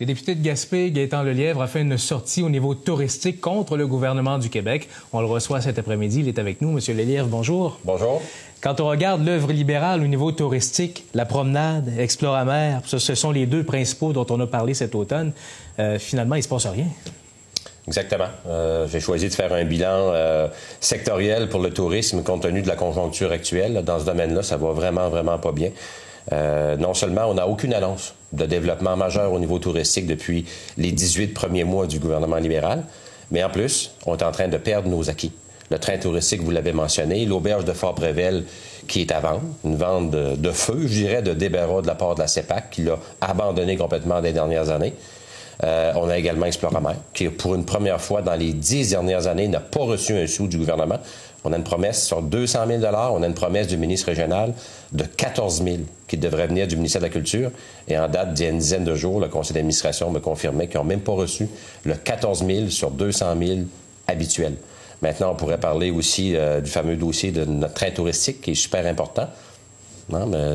Le député de Gaspé, Gaétan Lelièvre, a fait une sortie au niveau touristique contre le gouvernement du Québec. On le reçoit cet après-midi. Il est avec nous. Monsieur Lelièvre, bonjour. Bonjour. Quand on regarde l'œuvre libérale au niveau touristique, la promenade, Exploramer, ce, ce sont les deux principaux dont on a parlé cet automne. Euh, finalement, il ne se passe rien. Exactement. Euh, J'ai choisi de faire un bilan euh, sectoriel pour le tourisme compte tenu de la conjoncture actuelle. Dans ce domaine-là, ça va vraiment, vraiment pas bien. Euh, non seulement on n'a aucune annonce de développement majeur au niveau touristique depuis les 18 premiers mois du gouvernement libéral, mais en plus, on est en train de perdre nos acquis. Le train touristique, vous l'avez mentionné, l'auberge de Fort-Prével qui est à vendre, une vente de, feu, je dirais, de débarras de la part de la CEPAC, qui l'a abandonné complètement des dernières années. Euh, on a également Exploramer, qui, pour une première fois dans les dix dernières années, n'a pas reçu un sou du gouvernement. On a une promesse sur 200 000 On a une promesse du ministre régional de 14 000 qui devrait venir du ministère de la Culture. Et en date d'il y a une dizaine de jours, le conseil d'administration me confirmait qu'ils n'ont même pas reçu le 14 000 sur 200 000 habituel. Maintenant, on pourrait parler aussi euh, du fameux dossier de notre train touristique qui est super important.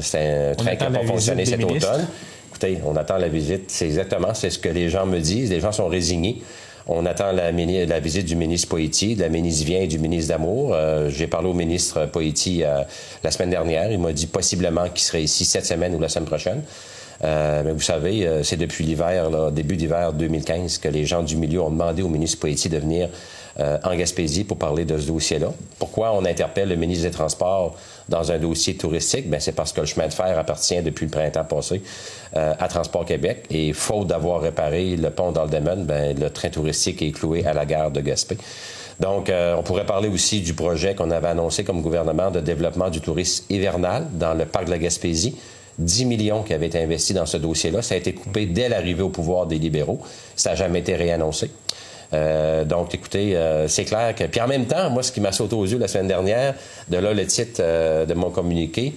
C'est un train qui n'a pas fonctionné cet automne on attend la visite. C'est exactement, c'est ce que les gens me disent. Les gens sont résignés. On attend la, la visite du ministre Poiti, de la ministre Vient et du ministre d'Amour. Euh, j'ai parlé au ministre Poiti euh, la semaine dernière. Il m'a dit possiblement qu'il serait ici cette semaine ou la semaine prochaine. Euh, mais vous savez, c'est depuis l'hiver, début d'hiver 2015, que les gens du milieu ont demandé au ministre Poiti de venir euh, en Gaspésie pour parler de ce dossier-là. Pourquoi on interpelle le ministre des Transports dans un dossier touristique? Ben, c'est parce que le chemin de fer appartient depuis le printemps passé euh, à Transport Québec et faute d'avoir réparé le pont d'Aldeman, ben, le train touristique est cloué à la gare de Gaspé. Donc, euh, on pourrait parler aussi du projet qu'on avait annoncé comme gouvernement de développement du tourisme hivernal dans le parc de la Gaspésie. 10 millions qui avaient été investis dans ce dossier-là. Ça a été coupé dès l'arrivée au pouvoir des libéraux. Ça n'a jamais été réannoncé. Euh, donc, écoutez, euh, c'est clair que... Puis en même temps, moi, ce qui m'a sauté aux yeux la semaine dernière, de là le titre euh, de mon communiqué,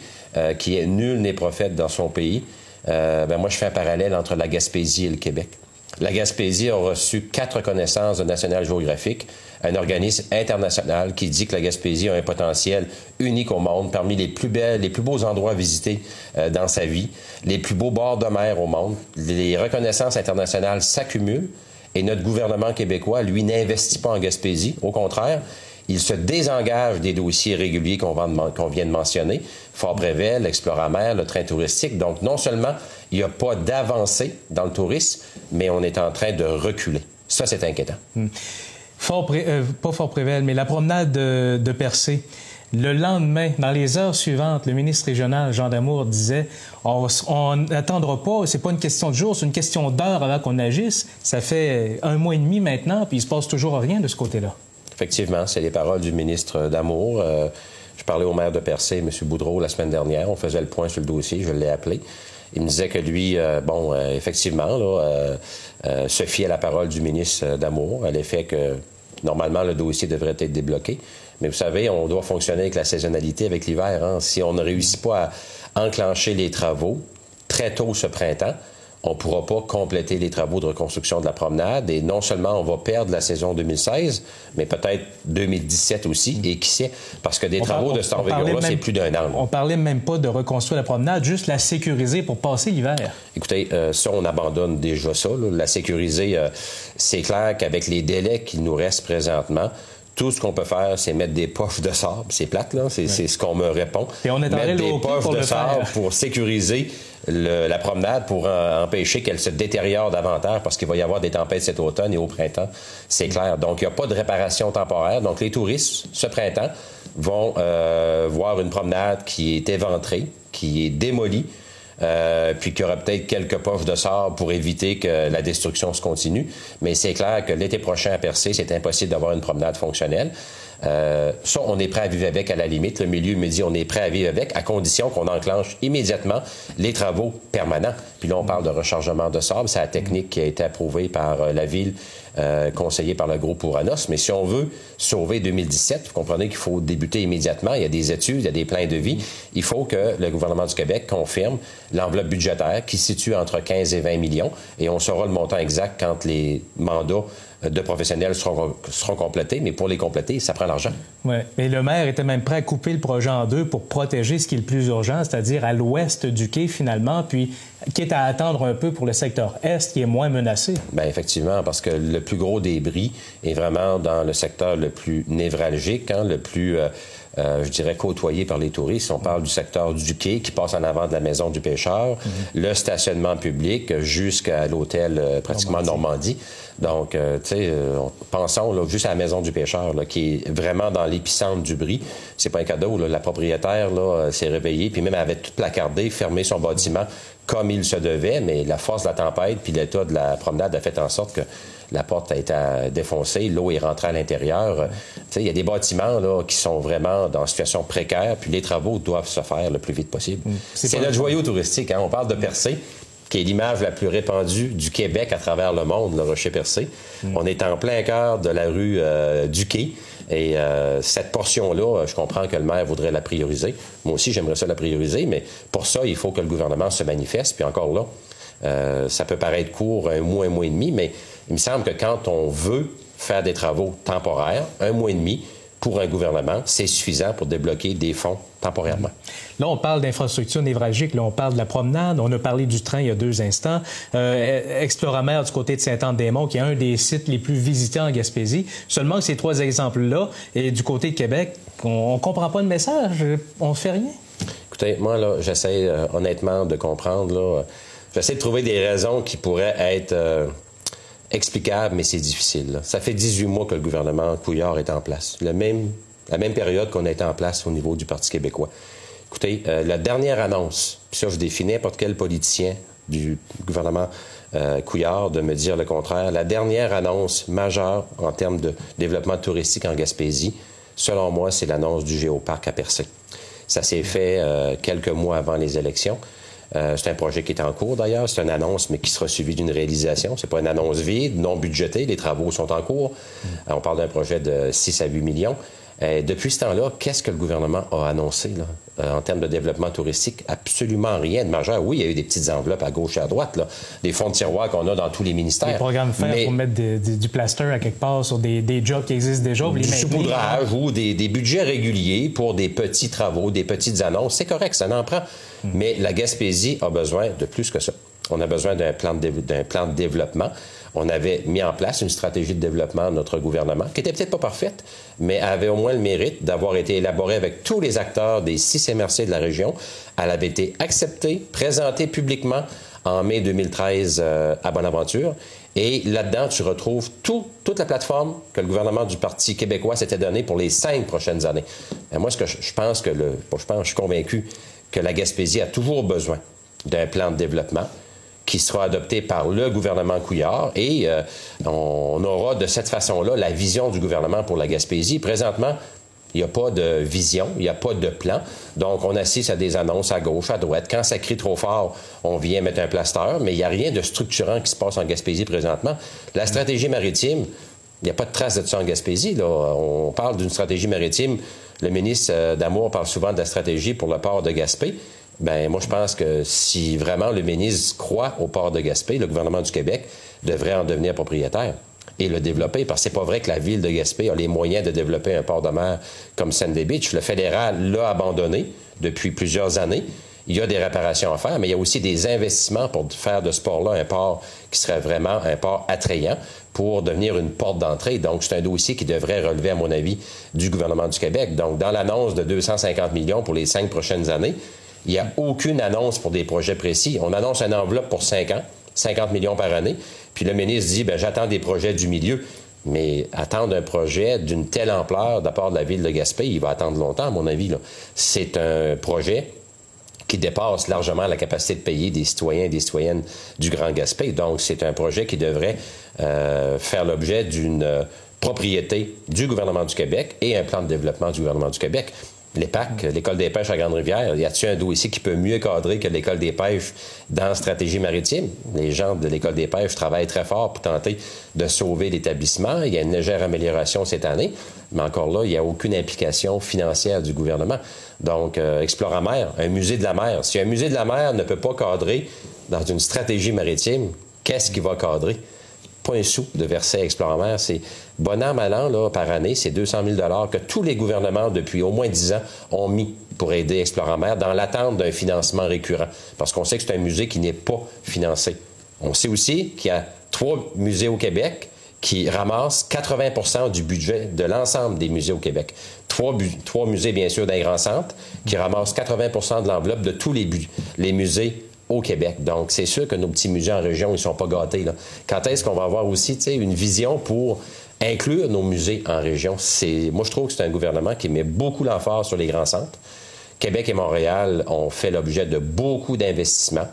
qui est « Nul n'est prophète dans son pays ben moi, je fais un parallèle entre la Gaspésie et le Québec. La Gaspésie a reçu quatre reconnaissances de National Geographic, un organisme international qui dit que la Gaspésie a un potentiel unique au monde, parmi les plus belles, les plus beaux endroits à visiter dans sa vie, les plus beaux bords de mer au monde. Les reconnaissances internationales s'accumulent. Et notre gouvernement québécois, lui, n'investit pas en Gaspésie. Au contraire, il se désengage des dossiers réguliers qu'on vient de mentionner, Fort-Brével, Exploramer, le train touristique. Donc, non seulement il n'y a pas d'avancée dans le tourisme, mais on est en train de reculer. Ça, c'est inquiétant. Hmm. Fort euh, pas Fort-Prével, mais la promenade de, de Percé. Le lendemain, dans les heures suivantes, le ministre régional Jean Damour disait on n'attendra pas, c'est pas une question de jours, c'est une question d'heures avant qu'on agisse. Ça fait un mois et demi maintenant, puis il se passe toujours rien de ce côté-là. Effectivement, c'est les paroles du ministre Damour. Euh, je parlais au maire de Percé, M. Boudreau, la semaine dernière. On faisait le point sur le dossier, je l'ai appelé. Il me disait que lui, euh, bon, euh, effectivement, se fie à la parole du ministre Damour, à l'effet que normalement le dossier devrait être débloqué. Mais vous savez, on doit fonctionner avec la saisonnalité, avec l'hiver. Hein. Si on ne réussit pas à enclencher les travaux très tôt ce printemps, on ne pourra pas compléter les travaux de reconstruction de la promenade. Et non seulement on va perdre la saison 2016, mais peut-être 2017 aussi, et qui sait, parce que des travaux de envergure-là, c'est plus d'un an. On parlait même pas de reconstruire la promenade, juste la sécuriser pour passer l'hiver. Écoutez, euh, ça, on abandonne déjà ça. La sécuriser, euh, c'est clair qu'avec les délais qu'il nous restent présentement, tout ce qu'on peut faire, c'est mettre des poches de sable. C'est plate, là. C'est ce qu'on me répond. Et on est mettre des poches de sable pour sécuriser la promenade, pour empêcher qu'elle se détériore davantage parce qu'il va y avoir des tempêtes cet automne et au printemps. C'est clair. Donc, il n'y a pas de réparation temporaire. Donc, les touristes, ce printemps, vont euh, voir une promenade qui est éventrée, qui est démolie, euh, puis qu'il y aura peut-être quelques poches de sable pour éviter que la destruction se continue. Mais c'est clair que l'été prochain à Percé, c'est impossible d'avoir une promenade fonctionnelle. Euh, ça, on est prêt à vivre avec à la limite. Le milieu me dit on est prêt à vivre avec, à condition qu'on enclenche immédiatement les travaux permanents. Puis là, on parle de rechargement de sable. C'est la technique qui a été approuvée par euh, la ville, euh, conseillée par le groupe Ouranos. Mais si on veut sauver 2017, vous comprenez qu'il faut débuter immédiatement. Il y a des études, il y a des plans de vie. Il faut que le gouvernement du Québec confirme l'enveloppe budgétaire qui se situe entre 15 et 20 millions. Et on saura le montant exact quand les mandats de professionnels seront, seront complétés, mais pour les compléter, ça prend l'argent. Oui, mais le maire était même prêt à couper le projet en deux pour protéger ce qui est le plus urgent, c'est-à-dire à, l'ouest du quai finalement, puis quitte à attendre un peu pour le secteur est qui est moins menacé. Bien, effectivement, parce que le plus gros débris est vraiment dans le secteur le plus névralgique, hein, le plus... Euh, euh, je dirais, côtoyé par les touristes. On parle du secteur du quai qui passe en avant de la maison du pêcheur, mhm. le stationnement public jusqu'à l'hôtel euh, pratiquement Normandie. Donc, euh, tu sais, pensons là, juste à la maison du pêcheur, là, qui est vraiment dans l'épicentre du bris. C'est pas un cadeau. Là. La propriétaire là, s'est réveillée, puis même elle avait tout placardé, fermé son bâtiment comme il se devait, mais la force de la tempête puis l'état de la promenade a fait en sorte que la porte a été défoncée, l'eau est rentrée à l'intérieur. Il y a des bâtiments là, qui sont vraiment dans une situation précaire, puis les travaux doivent se faire le plus vite possible. Mm. C'est notre joyau touristique. Hein? On parle de Percé qui est l'image la plus répandue du Québec à travers le monde, le Rocher Percé. Mm. On est en plein cœur de la rue euh, du Quai. Et euh, cette portion-là, je comprends que le maire voudrait la prioriser. Moi aussi, j'aimerais ça la prioriser, mais pour ça, il faut que le gouvernement se manifeste. Puis encore là, euh, ça peut paraître court, un mois, un mois et demi, mais il me semble que quand on veut faire des travaux temporaires, un mois et demi, pour un gouvernement, c'est suffisant pour débloquer des fonds temporairement. Là, on parle d'infrastructures névralgiques. Là, on parle de la promenade. On a parlé du train il y a deux instants. Euh, Exploramer du côté de Saint-Anne-des-Monts, qui est un des sites les plus visités en Gaspésie. Seulement ces trois exemples-là. Et du côté de Québec, on ne comprend pas le message. On ne fait rien. Écoutez, moi, là, j'essaie euh, honnêtement de comprendre. Là, j'essaie de trouver des raisons qui pourraient être... Euh, explicable, mais c'est difficile. Ça fait 18 mois que le gouvernement Couillard est en place. La même période qu'on a été en place au niveau du Parti québécois. Écoutez, euh, la dernière annonce, puis ça, je définis n'importe quel politicien du gouvernement euh, Couillard de me dire le contraire. La dernière annonce majeure en termes de développement touristique en Gaspésie, selon moi, c'est l'annonce du géoparc à Percé. Ça s'est fait euh, quelques mois avant les élections. C'est un projet qui est en cours d'ailleurs. C'est une annonce, mais qui sera suivie d'une réalisation. C'est pas une annonce vide, non budgétée. Les travaux sont en cours. On parle d'un projet de 6 à 8 millions. Euh, depuis ce temps-là, qu'est-ce que le gouvernement a annoncé là, euh, en termes de développement touristique? Absolument rien de majeur. Oui, il y a eu des petites enveloppes à gauche et à droite, là, des fonds de tiroir qu'on a dans tous les ministères. Des programmes faire pour mettre du plaster à quelque part sur des, jobs qui existent déjà. Du saupoudrage ou des, budgets réguliers pour des petits travaux, des petites annonces. C'est correct, ça en prend. Hmm. Mais la Gaspésie a besoin de plus que ça. On a besoin d'un plan, d'un plan de développement on avait mis en place une stratégie de développement de notre gouvernement, qui était peut-être pas parfaite, mais avait au moins le mérite d'avoir été élaborée avec tous les acteurs des six MRC de la région. Elle avait été acceptée, présentée publiquement en mai 2013 euh, à Bonaventure. Et là-dedans, tu retrouves toute la plateforme que le gouvernement du Parti québécois s'était donnée pour les cinq prochaines années. Moi, je, pense que je suis convaincu que la Gaspésie a toujours besoin d'un plan de développement qui sera adopté par le gouvernement Couillard et euh, on aura de cette façon-là la vision du gouvernement pour la Gaspésie. Présentement, il n'y a pas de vision, il n'y a pas de plan. Donc, on assiste à des annonces à gauche, à droite. Quand ça crie trop fort, on vient mettre un plaster, mais il n'y a rien de structurant qui se passe en Gaspésie présentement. La stratégie maritime, il n'y a pas de trace de ça en Gaspésie. Là. On parle d'une stratégie maritime. Le ministre euh, d'Amour parle souvent de la stratégie pour le port de Gaspé. Ben moi je pense que si vraiment le ministre croit au port de Gaspé, le gouvernement du Québec devrait en devenir propriétaire et le développer parce que c'est pas vrai que la ville de Gaspé a les moyens de développer un port de mer comme Sandy Beach. Le fédéral l'a abandonné depuis plusieurs années. Il y a des réparations à faire, mais il y a aussi des investissements pour faire de ce port-là un port qui serait vraiment un port attrayant pour devenir une porte d'entrée. Donc, c'est un dossier qui devrait relever, à mon avis, du gouvernement du Québec. Donc, dans l'annonce de 250 millions pour les cinq prochaines années, il n'y a aucune annonce pour des projets précis. On annonce une enveloppe pour cinq ans, 50 millions par année. Puis le ministre dit, ben, j'attends des projets du milieu. Mais attendre un projet d'une telle ampleur de la part de la ville de Gaspé, il va attendre longtemps, à mon avis. C'est un projet qui dépasse largement la capacité de payer des citoyens et des citoyennes du Grand Gaspé. Donc, c'est un projet qui devrait euh, faire l'objet d'une euh, propriété du gouvernement du Québec et un plan de développement du gouvernement du Québec l'EPAC, l'école des pêches à Grande-Rivière, y a-t-il un dossier qui peut mieux cadrer que l'école des pêches dans stratégie maritime? Les gens de l'école des pêches travaillent très fort pour tenter de sauver l'établissement. Il y a une légère amélioration cette année, mais encore là, il n'y a aucune implication financière du gouvernement. Donc, euh, Exploramer, un musée de la mer. Si un musée de la mer ne peut pas cadrer dans une stratégie maritime, qu'est-ce qui va cadrer? Un sou de verset Explorer C'est bon an, mal an, là, par année, c'est 200 000 que tous les gouvernements, depuis au moins 10 ans, ont mis pour aider Explorer dans l'attente d'un financement récurrent. Parce qu'on sait que c'est un musée qui n'est pas financé. On sait aussi qu'il y a trois musées au Québec qui ramassent 80% du budget de l'ensemble des musées au Québec. Trois, musées, bien sûr, d'un grand centre, qui ramassent 80% de l'enveloppe de tous les musées au Québec. Donc, c'est sûr que nos petits musées en région, ils sont pas gâtés. Quand est-ce qu'on va avoir aussi une vision pour inclure nos musées en région? Moi, je trouve que c'est un gouvernement qui met beaucoup l'emphase sur les grands centres. Québec et Montréal ont fait l'objet de beaucoup d'investissements.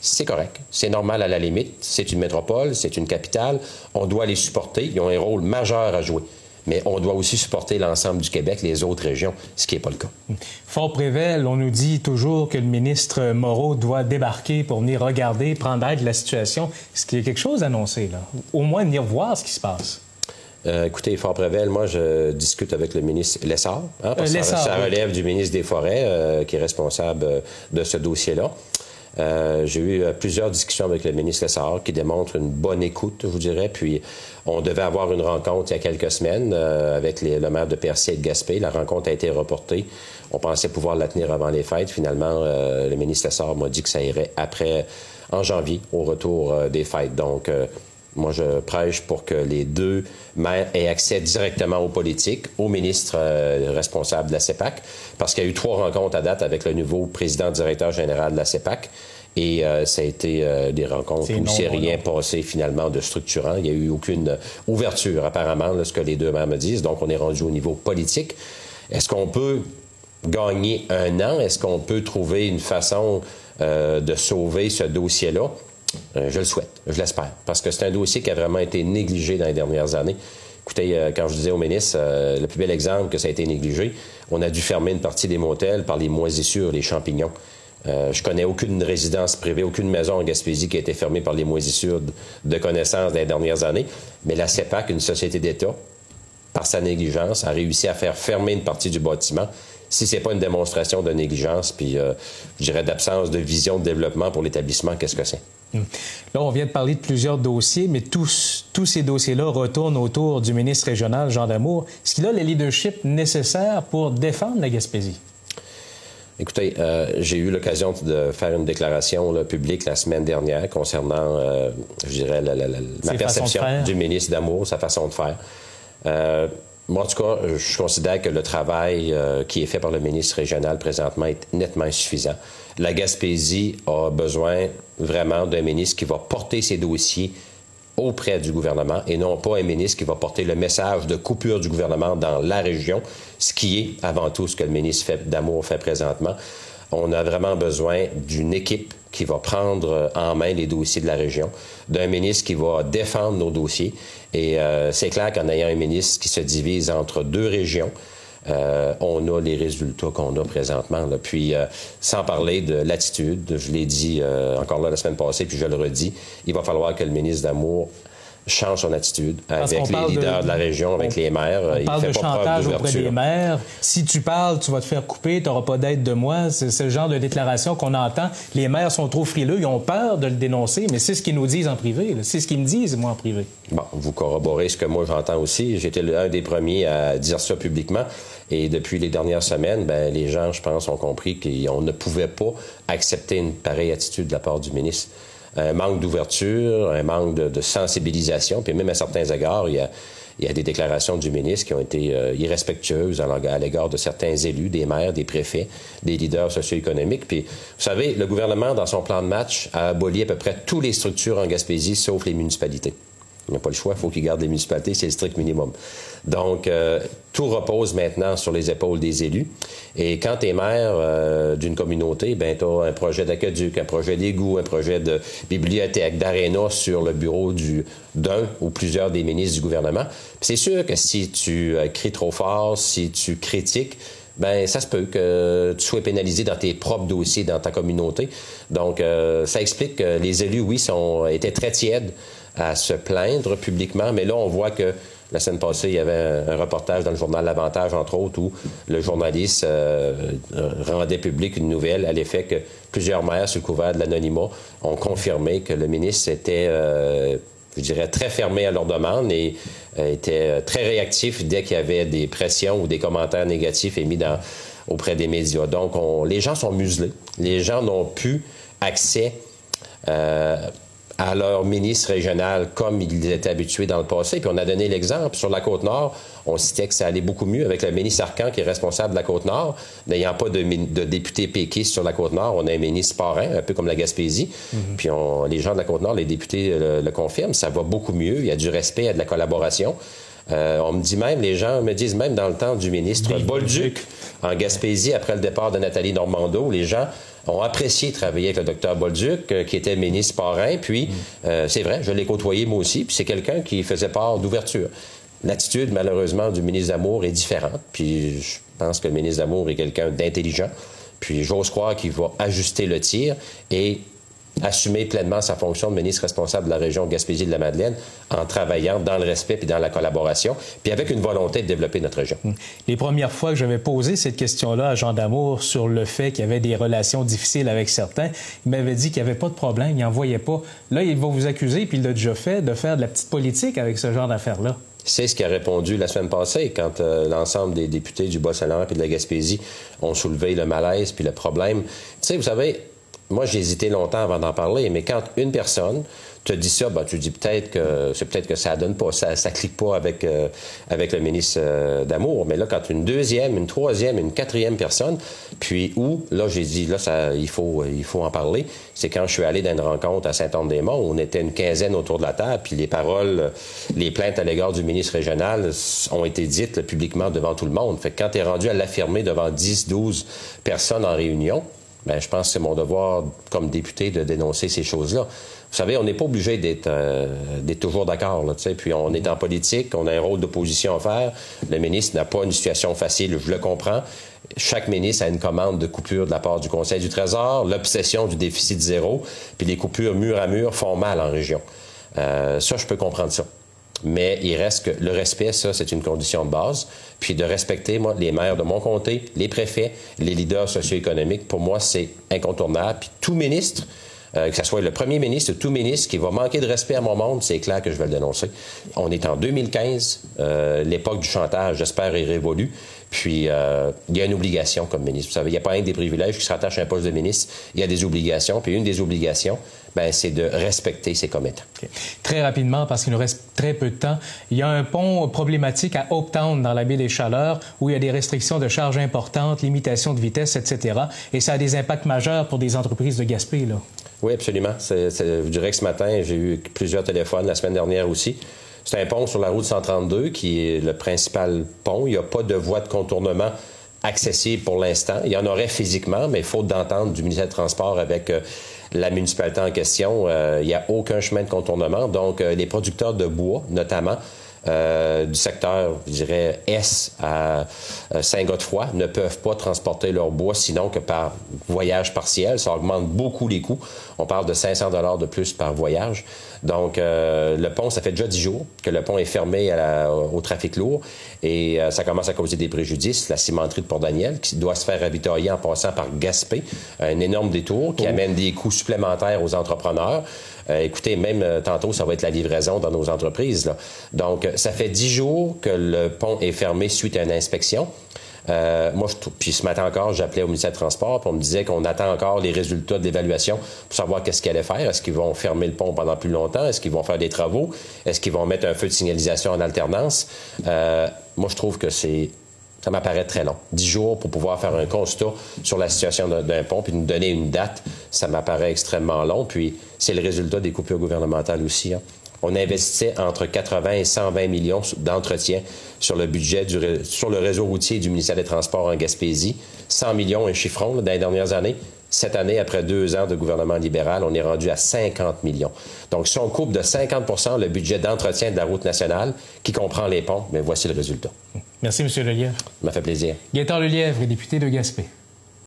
C'est correct. C'est normal à la limite. C'est une métropole, c'est une capitale. On doit les supporter. Ils ont un rôle majeur à jouer mais on doit aussi supporter l'ensemble du Québec, les autres régions, ce qui n'est pas le cas. Fort-Prével, on nous dit toujours que le ministre Moreau doit débarquer pour venir regarder, prendre aide de la situation. Est-ce qu'il y a quelque chose annoncé, là? Au moins venir voir ce qui se passe. Euh, écoutez, Fort-Prével, moi, je discute avec le ministre Lessard, hein, parce que ça, relève du ministre des Forêts, euh, qui est responsable de ce dossier-là. Euh, j'ai eu euh, plusieurs discussions avec le ministre Lessard qui démontrent une bonne écoute, je vous dirais. Puis, on devait avoir une rencontre il y a quelques semaines euh, avec le maire de Percy et de Gaspé. La rencontre a été reportée. On pensait pouvoir la tenir avant les fêtes. Finalement, le ministre Lessard m'a dit que ça irait après, en janvier, au retour des fêtes. Donc, moi, je prêche pour que les deux maires aient accès directement aux politiques, au ministre responsable de la CEPAC, parce qu'il y a eu trois rencontres à date avec le nouveau président directeur général de la CEPAC. Et euh, ça a été euh, des rencontres où il s'est rien passé finalement de structurant. Il n'y a eu aucune ouverture apparemment, de ce que les deux maires me disent. Donc on est rendu au niveau politique. Est-ce qu'on peut gagner un an? Est-ce qu'on peut trouver une façon euh, de sauver ce dossier-là? Je le souhaite, je l'espère, parce que c'est un dossier qui a vraiment été négligé dans les dernières années. Écoutez, quand je disais au ministre, le plus bel exemple que ça a été négligé, on a dû fermer une partie des motels par les moisissures, les champignons. Euh, je connais aucune résidence privée, aucune maison en Gaspésie qui a été fermée par les moisissures de connaissances dans les dernières années. Mais la CEPAC, une société d'État, par sa négligence, a réussi à faire fermer une partie du bâtiment. Si c'est pas une démonstration de négligence, puis euh, je dirais d'absence de vision de développement pour l'établissement, qu'est-ce que c'est? Hum. Là, on vient de parler de plusieurs dossiers, mais tous, tous ces dossiers-là retournent autour du ministre régional, Jean Damour. Est-ce qu'il a le leadership nécessaire pour défendre la Gaspésie? Écoutez, euh, j'ai eu l'occasion de faire une déclaration publique la semaine dernière concernant, euh, je dirais, la, ma perception du ministre d'Amour, sa façon de faire. Euh, moi, en tout cas, je considère que le travail qui est fait par le ministre régional présentement est nettement insuffisant. La Gaspésie a besoin vraiment d'un ministre qui va porter ses dossiers auprès du gouvernement et non pas un ministre qui va porter le message de coupure du gouvernement dans la région, ce qui est avant tout ce que le ministre d'Amour fait présentement. On a vraiment besoin d'une équipe qui va prendre en main les dossiers de la région, d'un ministre qui va défendre nos dossiers. Et euh, c'est clair qu'en ayant un ministre qui se divise entre deux régions, euh, on a les résultats qu'on a présentement. Puis, euh, sans parler de l'attitude, je l'ai dit euh, encore là la semaine passée, puis je le redis, il va falloir que le ministre d'Amour change son attitude avec les leaders de, la région, avec les maires. On il parle fait de chantage auprès des maires. Si tu parles, tu vas te faire couper, tu n'auras pas d'aide de moi. C'est ce genre de déclaration qu'on entend. Les maires sont trop frileux, ils ont peur de le dénoncer, mais c'est ce qu'ils nous disent en privé. C'est ce qu'ils me disent, moi, en privé. Bon, vous corroborez ce que moi j'entends aussi. J'étais l'un des premiers à dire ça publiquement. Et depuis les dernières semaines, ben, les gens, je pense, ont compris qu'on ne pouvait pas accepter une pareille attitude de la part du ministre un manque d'ouverture, un manque de, sensibilisation, puis même à certains égards, il y a, des déclarations du ministre qui ont été euh, irrespectueuses à l'égard de certains élus, des maires, des préfets, des leaders socio-économiques. Puis, vous savez, le gouvernement, dans son plan de match, a aboli à peu près toutes les structures en Gaspésie, sauf les municipalités. Il n'y a pas le choix, il faut qu'ils gardent les municipalités, c'est le strict minimum. Donc, euh, tout repose maintenant sur les épaules des élus. Et quand tu es maire euh, d'une communauté, ben tu as un projet d'aqueduc, un projet d'égout, un projet de bibliothèque, d'aréna sur le bureau du d'un ou plusieurs des ministres du gouvernement. C'est sûr que si tu euh, cries trop fort, si tu critiques, ben ça se peut que tu sois pénalisé dans tes propres dossiers dans ta communauté. Donc, ça explique que les élus, oui, sont, étaient très tièdes à se plaindre publiquement, mais là, on voit que la semaine passée, il y avait un, reportage dans le journal L'Avantage, entre autres, où le journaliste euh, rendait public une nouvelle à l'effet que plusieurs maires, sous le couvert de l'anonymat, ont confirmé que le ministre était euh, je dirais, très fermés à leurs demandes et étaient très réactifs dès qu'il y avait des pressions ou des commentaires négatifs émis dans, auprès des médias. Donc, les gens sont muselés. Les gens n'ont plus accès à leur ministre régional comme ils étaient habitués dans le passé. Puis on a donné l'exemple. Sur la Côte-Nord, on citait que ça allait beaucoup mieux avec le ministre Arcan qui est responsable de la Côte-Nord. N'ayant pas de, de député péquiste sur la Côte-Nord, on a un ministre parrain, un peu comme la Gaspésie. Mm-hmm. Puis on, les gens de la Côte-Nord, les députés le, confirment, ça va beaucoup mieux. Il y a du respect, il y a de la collaboration. Euh, on me dit même, les gens me disent même dans le temps du ministre Bolduc en Gaspésie, après le départ de Nathalie Normando, les gens ont apprécié travailler avec le docteur Bolduc, euh, qui était ministre parrain. Puis, mm. euh, c'est vrai, je l'ai côtoyé moi aussi. Puis, c'est quelqu'un qui faisait part d'ouverture. L'attitude, malheureusement, du ministre d'Amour est différente. Puis, je pense que le ministre d'Amour est quelqu'un d'intelligent. Puis, j'ose croire qu'il va ajuster le tir et assumer pleinement sa fonction de ministre responsable de la région Gaspésie de la Madeleine en travaillant dans le respect et dans la collaboration, puis avec une volonté de développer notre région. Hum. Les premières fois que j'avais posé cette question-là à Jean Damour sur le fait qu'il y avait des relations difficiles avec certains, il m'avait dit qu'il n'y avait pas de problème, il n'en voyait pas. Là, il va vous accuser, puis il l'a déjà fait, de faire de la petite politique avec ce genre d'affaires-là. C'est ce qui a répondu la semaine passée quand euh, l'ensemble des députés du Bas-Saint-Laurent et de la Gaspésie ont soulevé le malaise puis le problème. Tu sais, vous savez, moi, j'ai hésité longtemps avant d'en parler, mais quand une personne te dit ça, ben, tu dis peut-être que c'est peut-être que ça donne pas, ça, ça clique pas avec euh, avec le ministre euh, d'amour. Mais là, quand une deuxième, une troisième, une quatrième personne, puis où là, j'ai dit là, ça, il faut il faut en parler. C'est quand je suis allé dans une rencontre à Saint-Anne-des-Monts, on était une quinzaine autour de la table, puis les paroles, les plaintes à l'égard du ministre régional ont été dites publiquement devant tout le monde. Fait que quand tu es rendu à l'affirmer devant 10, 12 personnes en réunion, ben, je pense que c'est mon devoir comme député de dénoncer ces choses-là. Vous savez, on n'est pas obligé d'être euh, toujours d'accord. Puis on est en politique, on a un rôle d'opposition à faire. Le ministre n'a pas une situation facile, je le comprends. Chaque ministre a une commande de coupure de la part du Conseil du Trésor, l'obsession du déficit zéro, puis les coupures mur à mur font mal en région. Euh, ça, je peux comprendre ça. Mais il reste que le respect, ça, c'est une condition de base. Puis de respecter, moi, les maires de mon comté, les préfets, les leaders socio-économiques, pour moi, c'est incontournable. Puis tout ministre, euh, que ce soit le premier ministre ou tout ministre qui va manquer de respect à mon monde, c'est clair que je vais le dénoncer. On est en 2015, euh, l'époque du chantage, j'espère, est révolue. Puis, euh, il y a une obligation comme ministre. Vous savez, il n'y a pas un des privilèges qui se rattachent à un poste de ministre. Il y a des obligations. Puis, une des obligations, ben, c'est de respecter ses commettants. Très rapidement, parce qu'il nous reste très peu de temps, il y a un pont problématique à Town dans la baie des Chaleurs, où il y a des restrictions de charges importantes, limitations de vitesse, etc. Et ça a des impacts majeurs pour des entreprises de Gaspé, là. Oui, absolument. je dirais que ce matin, j'ai eu plusieurs téléphones, la semaine dernière aussi. C'est un pont sur la route 132 qui est le principal pont. Il n'y a pas de voie de contournement accessible pour l'instant. Il y en aurait physiquement, mais faute d'entendre du ministère des Transports avec euh, la municipalité en question, euh, il n'y a aucun chemin de contournement. Donc, euh, les producteurs de bois, notamment, euh, du secteur, je dirais, S à Saint-Godefroy ne peuvent pas transporter leur bois sinon que par voyage partiel. Ça augmente beaucoup les coûts. On parle de 500 dollars de plus par voyage. Donc, euh, le pont, ça fait déjà 10 jours que le pont est fermé au trafic lourd et euh, ça commence à causer des préjudices. La cimenterie de Port-Daniel qui doit se faire ravitailler en passant par Gaspé, un énorme détour qui oh. amène des coûts supplémentaires aux entrepreneurs. Euh, écoutez, même euh, tantôt, ça va être la livraison dans nos entreprises. Donc, ça fait dix jours que le pont est fermé suite à une inspection. Euh, moi, je, puis ce matin encore, j'appelais au ministère des Transports, on me disait qu'on attend encore les résultats de l'évaluation pour savoir qu'est-ce qu'ils allaient faire. Est-ce qu'ils vont fermer le pont pendant plus longtemps? Est-ce qu'ils vont faire des travaux? Est-ce qu'ils vont mettre un feu de signalisation en alternance? Euh, moi, je trouve que c'est ça m'apparaît très long. Dix jours pour pouvoir faire un constat sur la situation d'un pont puis nous donner une date, ça m'apparaît extrêmement long. Puis c'est le résultat des coupures gouvernementales aussi. Hein. On investissait entre 80 et 120 millions d'entretien sur le budget sur le réseau routier du ministère des Transports en Gaspésie. 100 millions, un chiffron dans les dernières années. Cette année, après deux ans de gouvernement libéral, on est rendu à 50 millions. Donc, si on coupe de 50% le budget d'entretien de la route nationale, qui comprend les ponts, mais voici le résultat. Merci, M. Lelièvre. Ça m'a fait plaisir. Gaëtan Lelièvre, député de Gaspé.